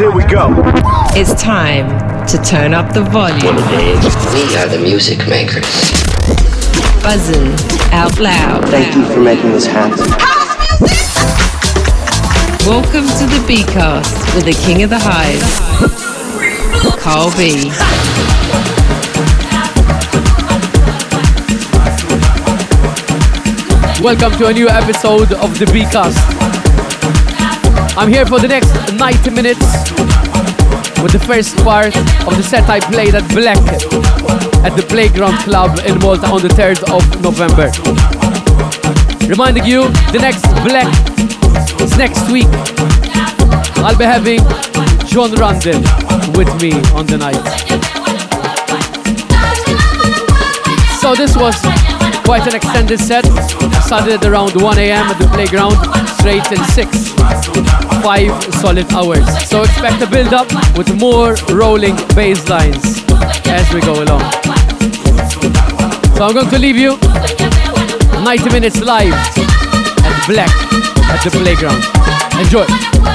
there we go. It's time to turn up the volume. We are the music makers. Buzzing out loud. Thank you for making this happen. Welcome to the B Cast with the king of the hive, Carl B. Welcome to a new episode of the B Cast. I'm here for the next 90 minutes with the first part of the set I played at Black at the Playground Club in Malta on the 3rd of November. Reminding you, the next Black is next week. I'll be having John Rundle with me on the night. So this was quite an extended set. Started around 1 a.m. at the playground, straight till 6. Five solid hours. So expect a build up with more rolling bass lines as we go along. So I'm going to leave you 90 minutes live at Black at the playground. Enjoy.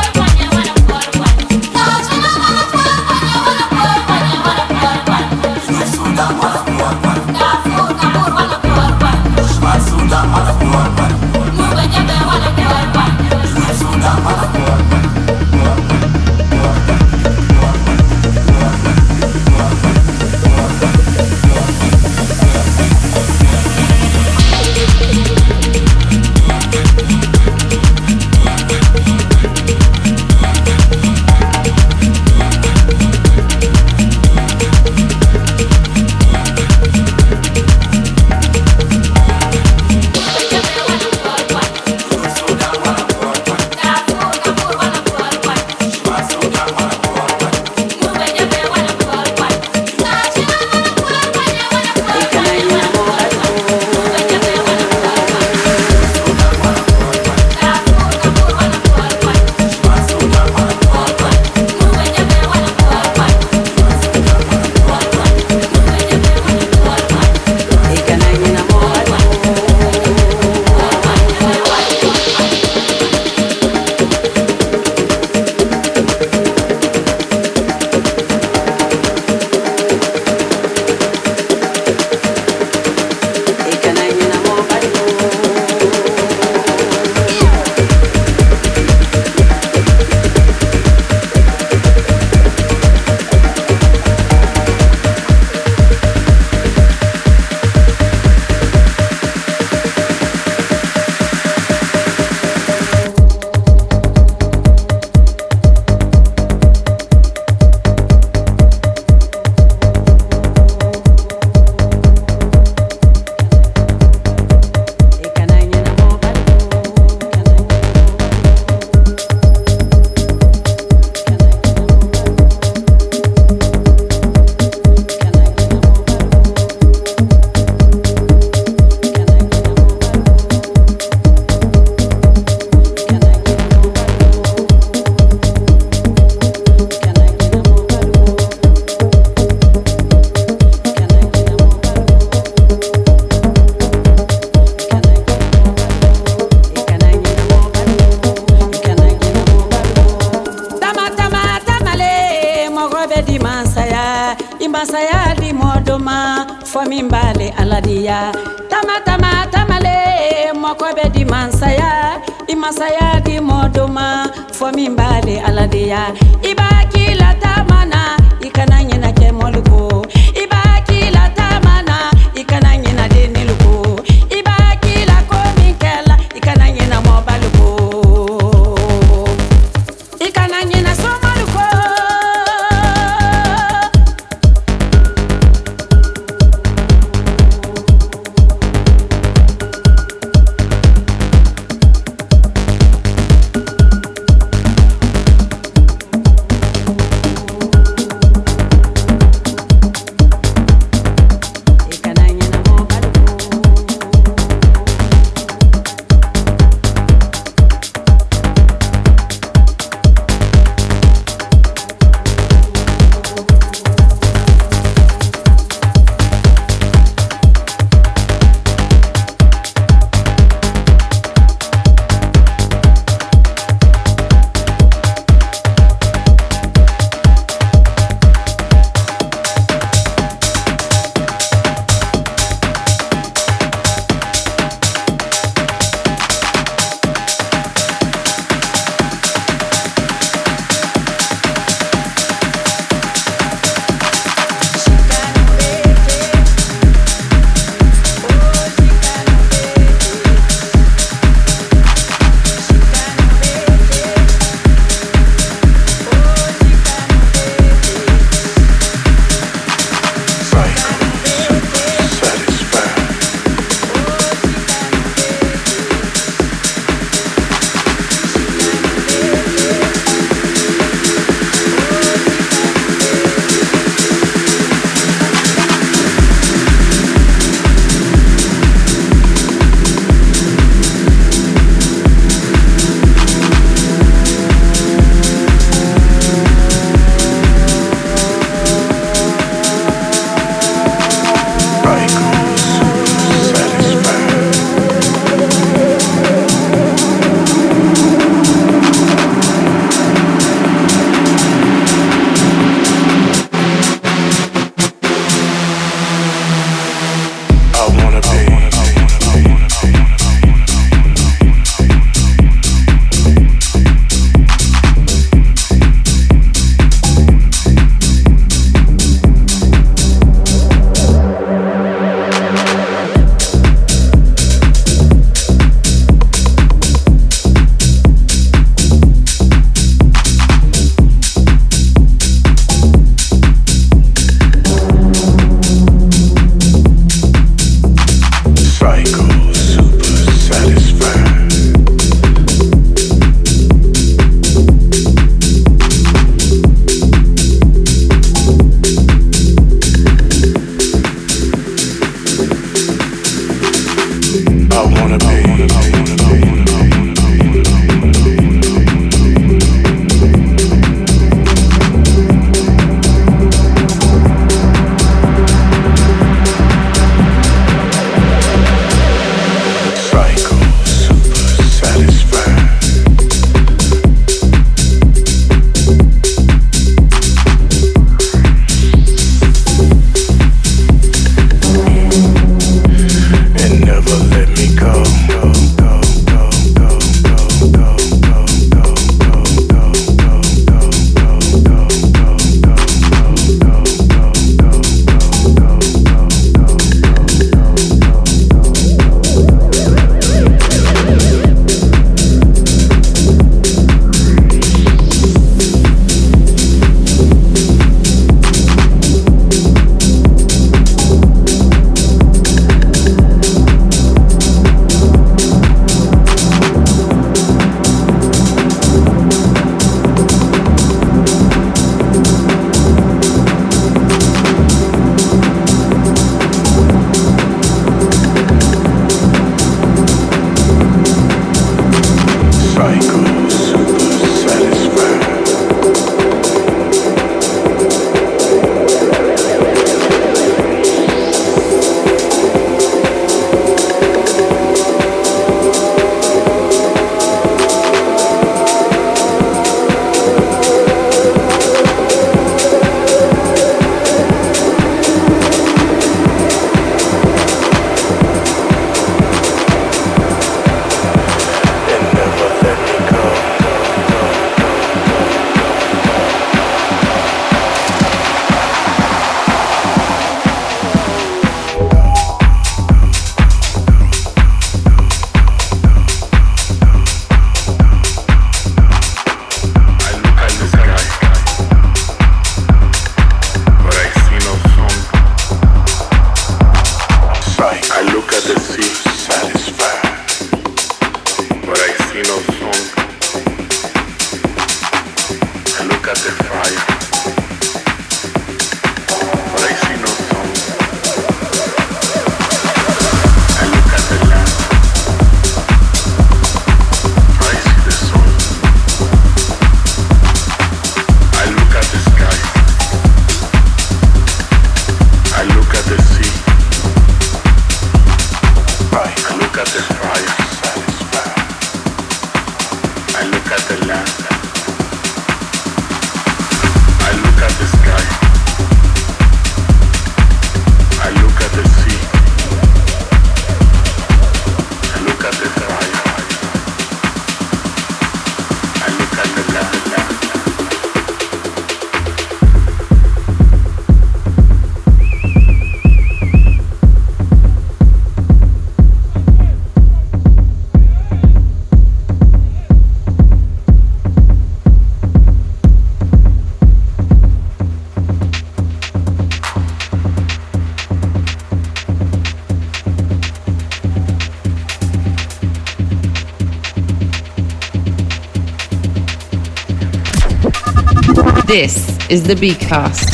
This is the Beatcast.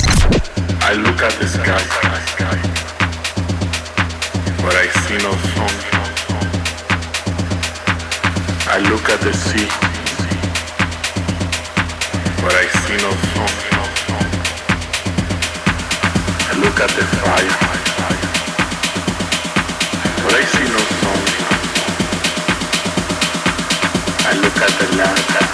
I look at the sky, but I see no sun. I look at the sea, but I see no sun. I look at the fire, but I see no sun. I look at the land.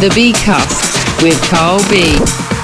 The B Cast with Carl B.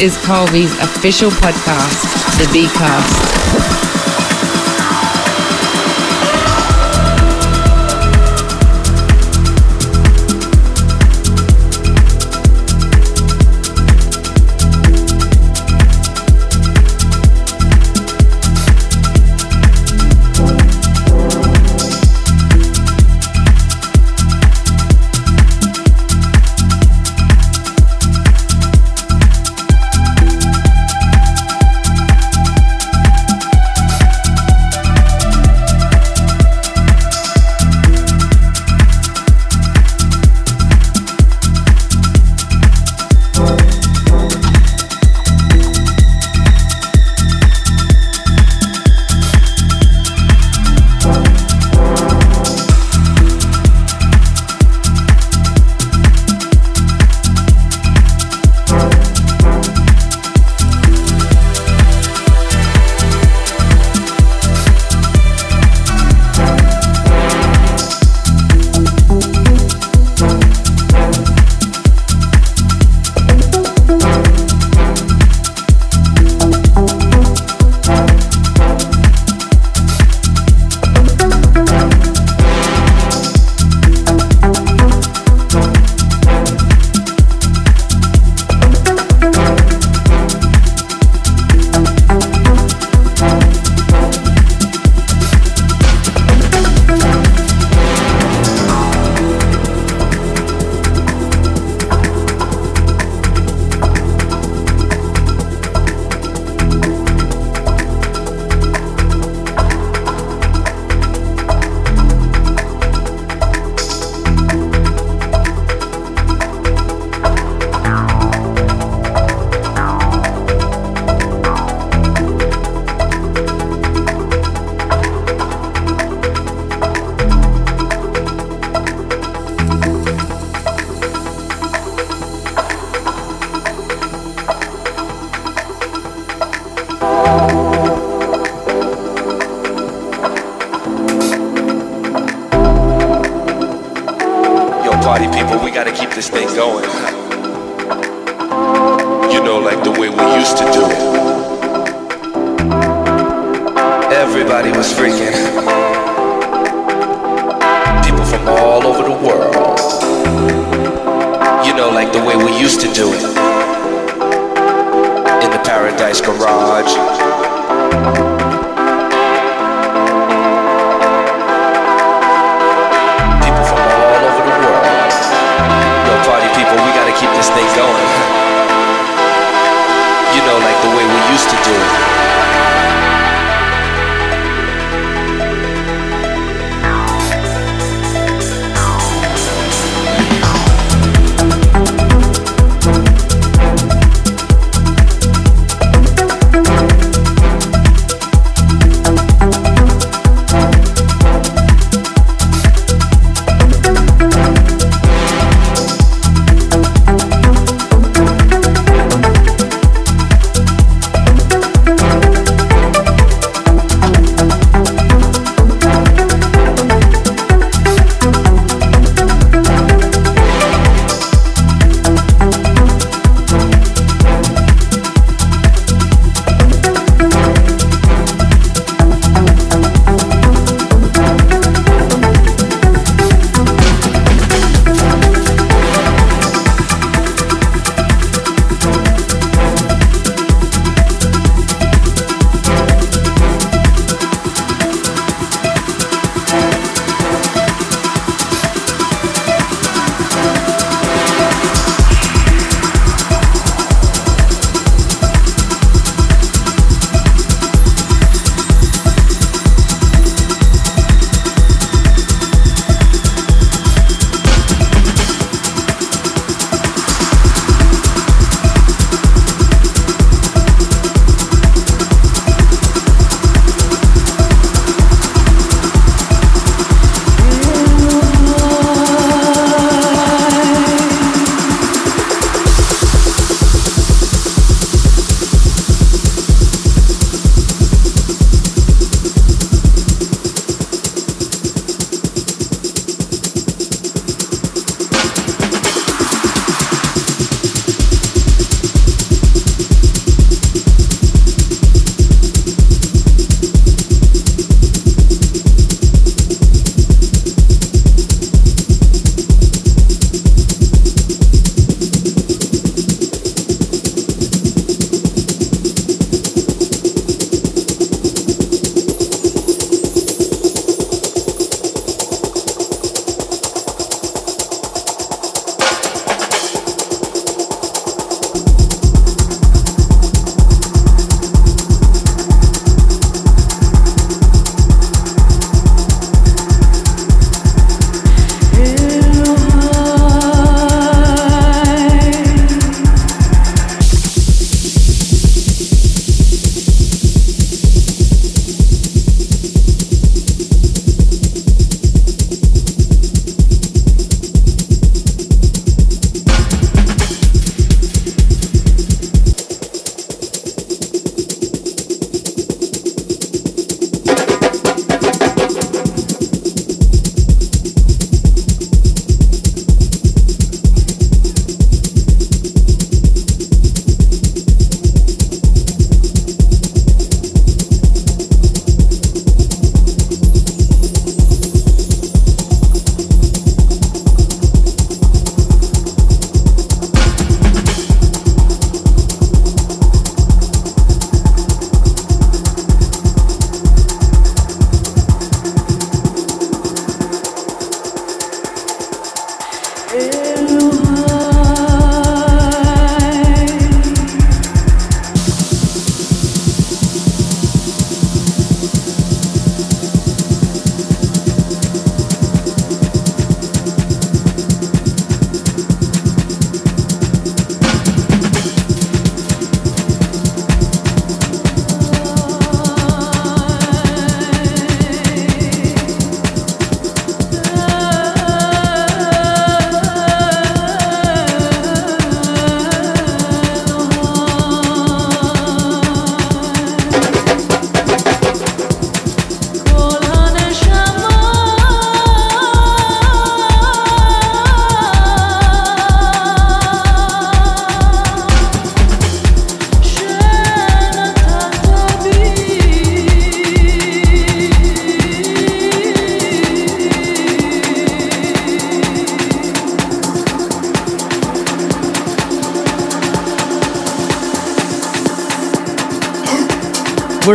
is Colby's official podcast, The B Cast.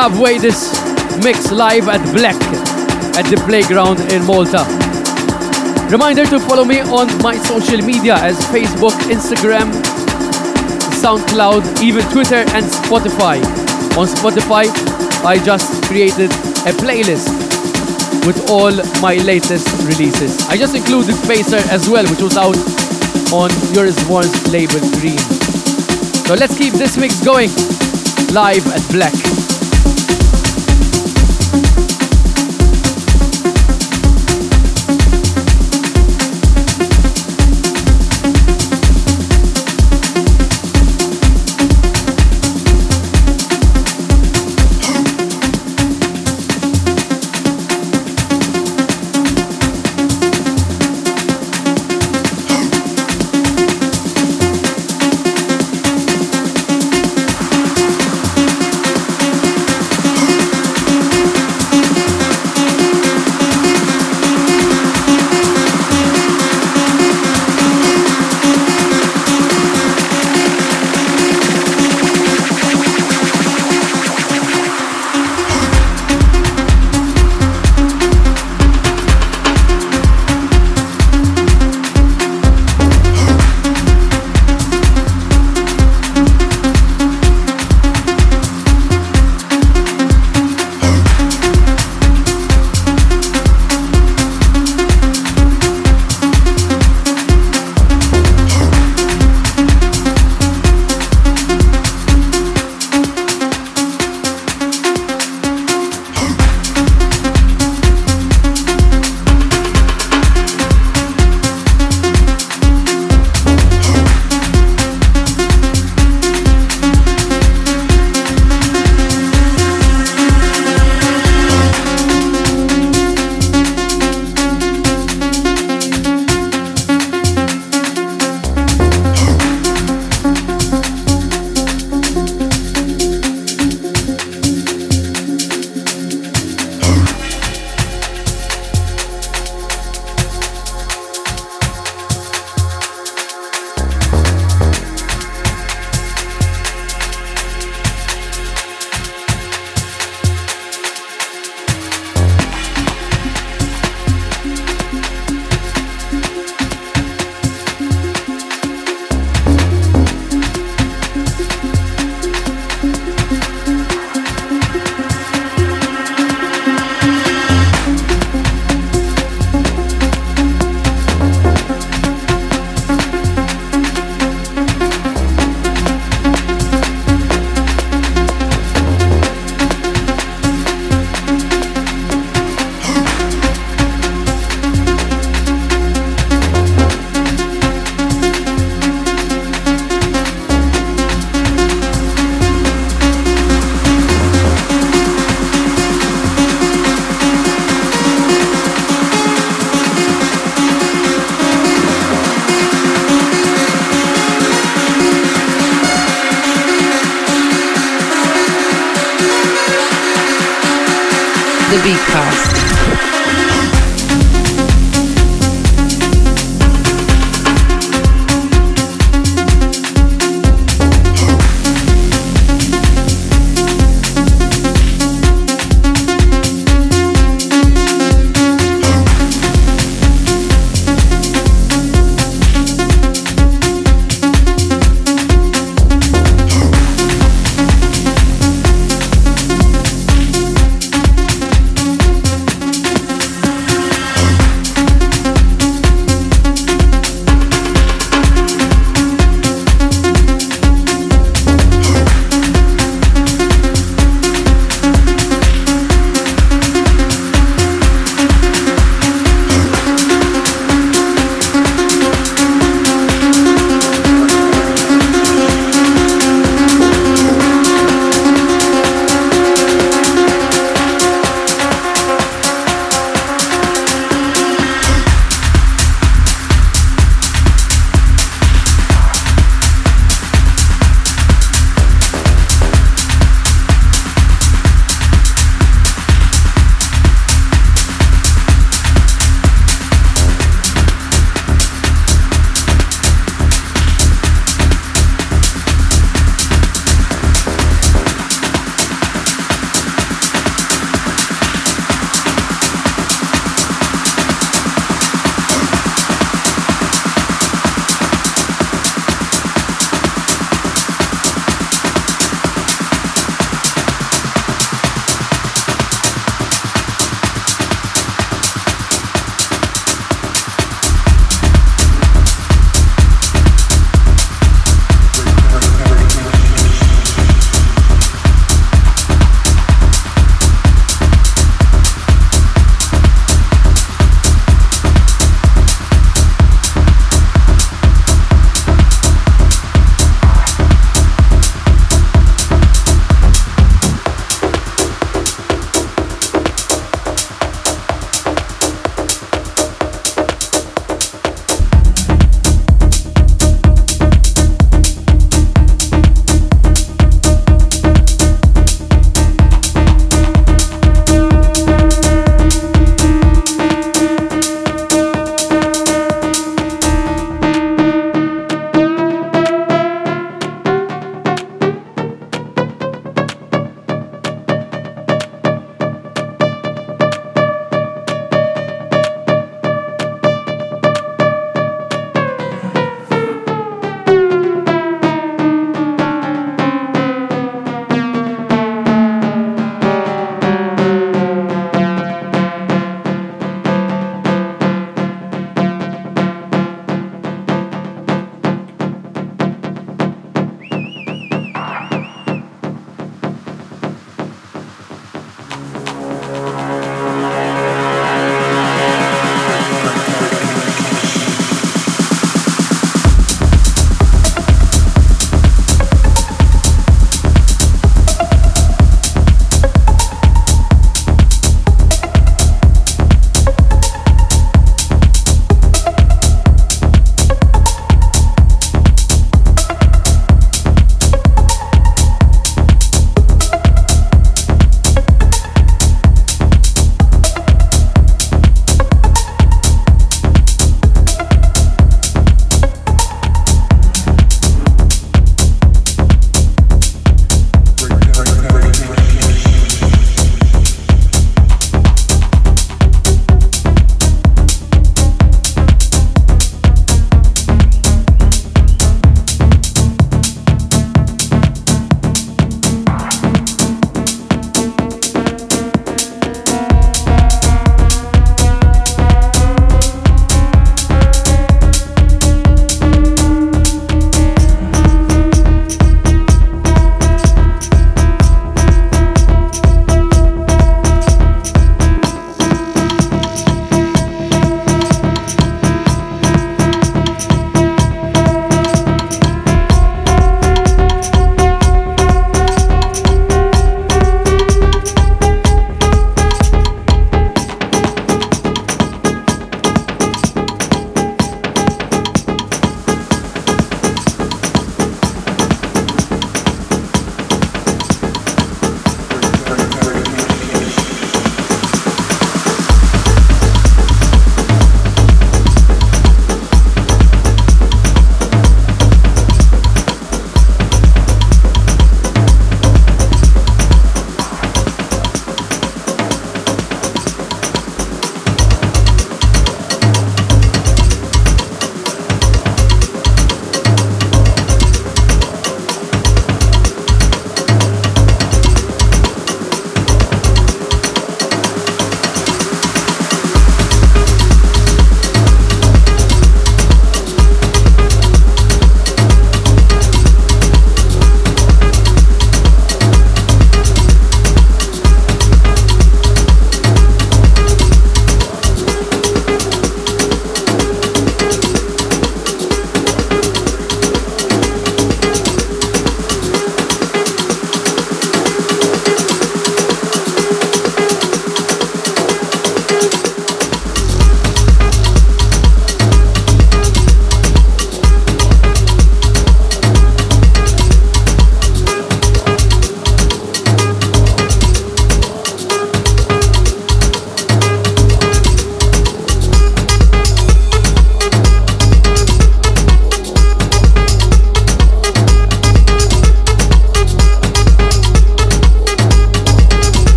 Halfway this mix live at Black at the playground in Malta. Reminder to follow me on my social media as Facebook, Instagram, SoundCloud, even Twitter and Spotify. On Spotify, I just created a playlist with all my latest releases. I just included Pacer as well, which was out on Yours Once label Green. So let's keep this mix going live at Black.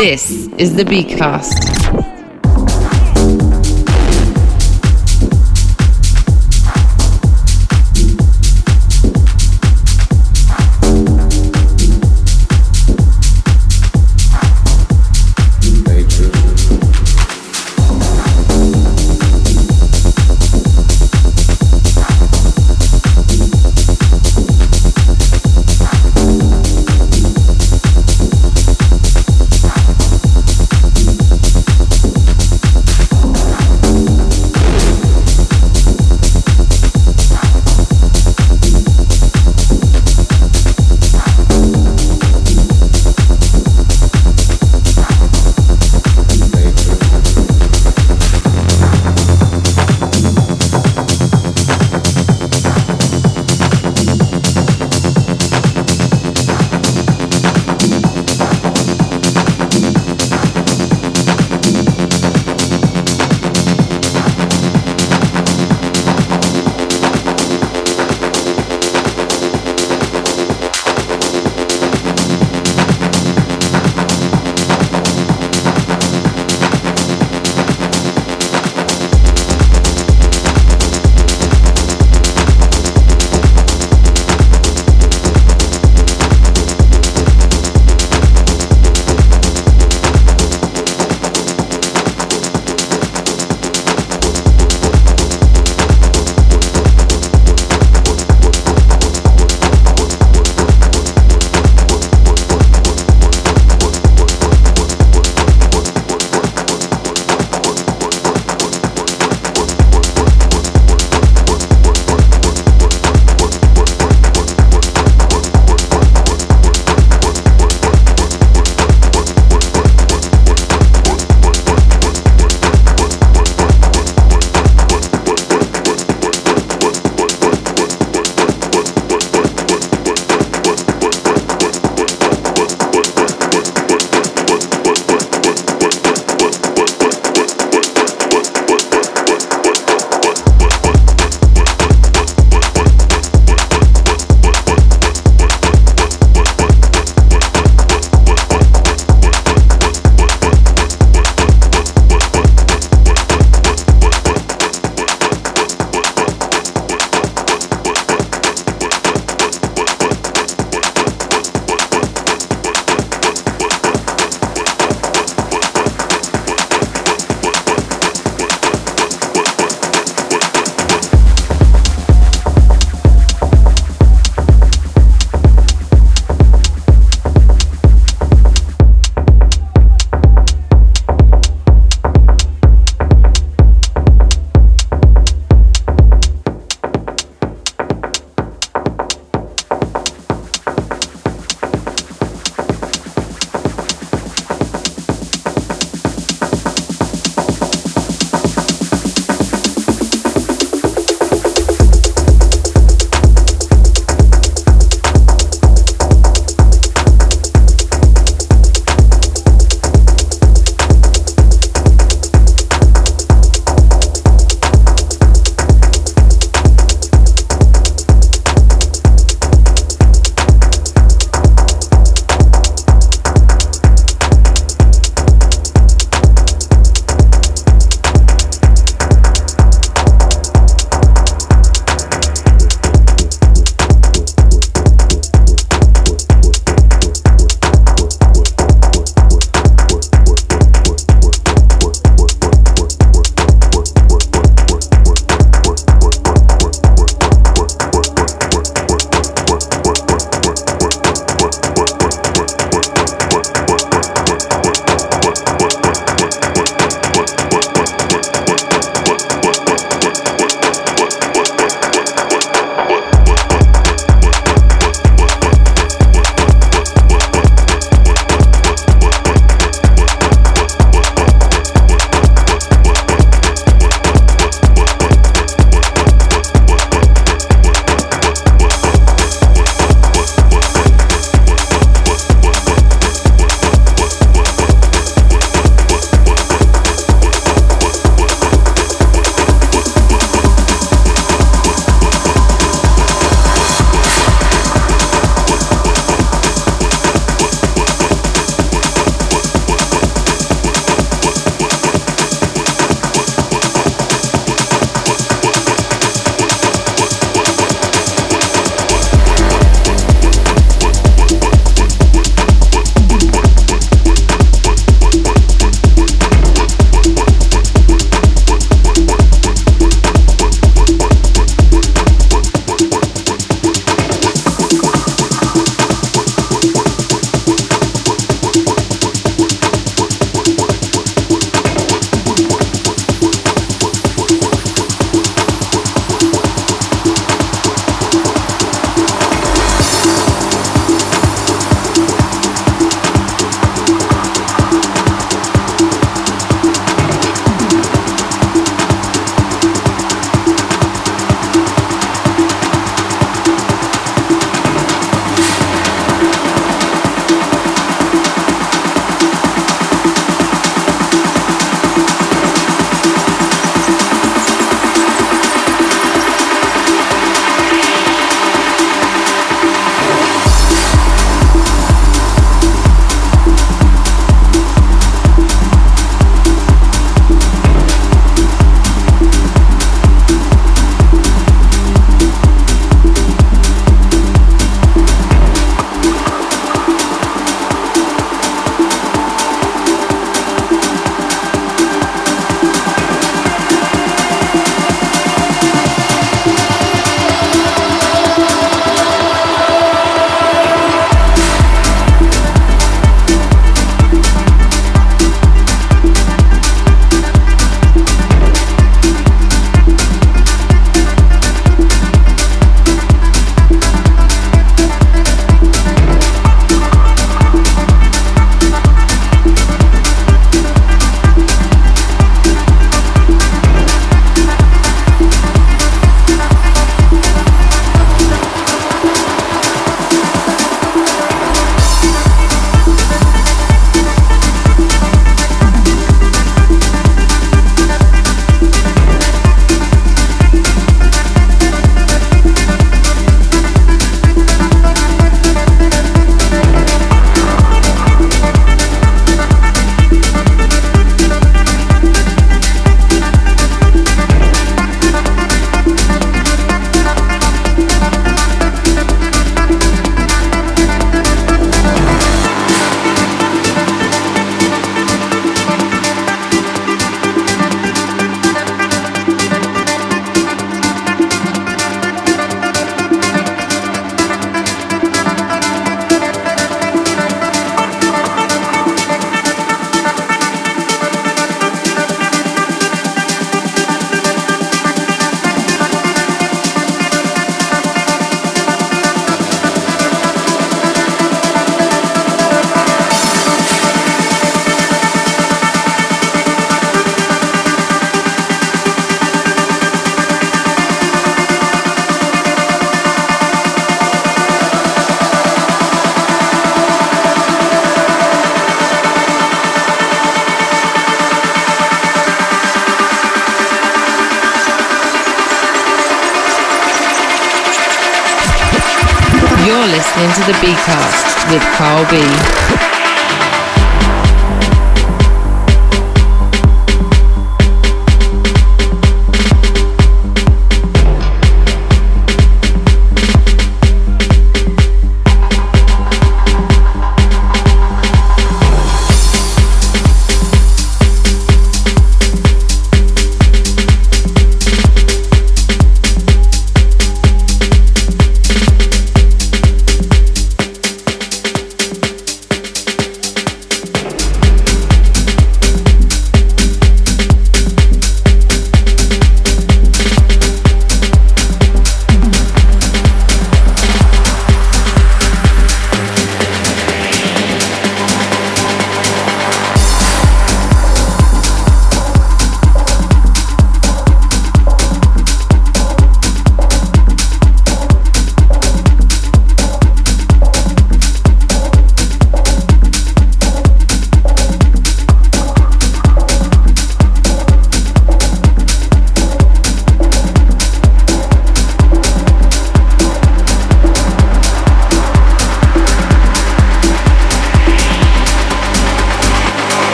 This is the Beatcast.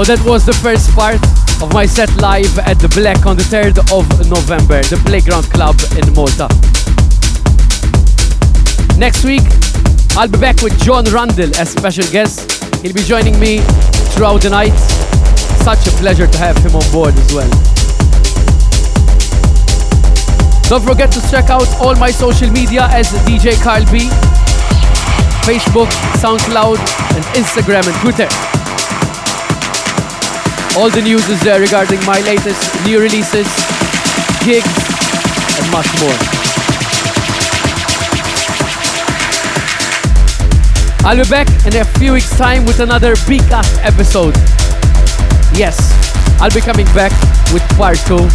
So that was the first part of my set live at the Black on the 3rd of November, the Playground Club in Malta. Next week, I'll be back with John Rundle as special guest. He'll be joining me throughout the night. Such a pleasure to have him on board as well. Don't forget to check out all my social media as DJ Carl B. Facebook, SoundCloud, and Instagram and Twitter. All the news is there regarding my latest new releases, gigs, and much more. I'll be back in a few weeks' time with another B-Cast episode. Yes, I'll be coming back with part two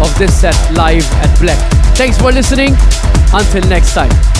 of this set live at Black. Thanks for listening. Until next time.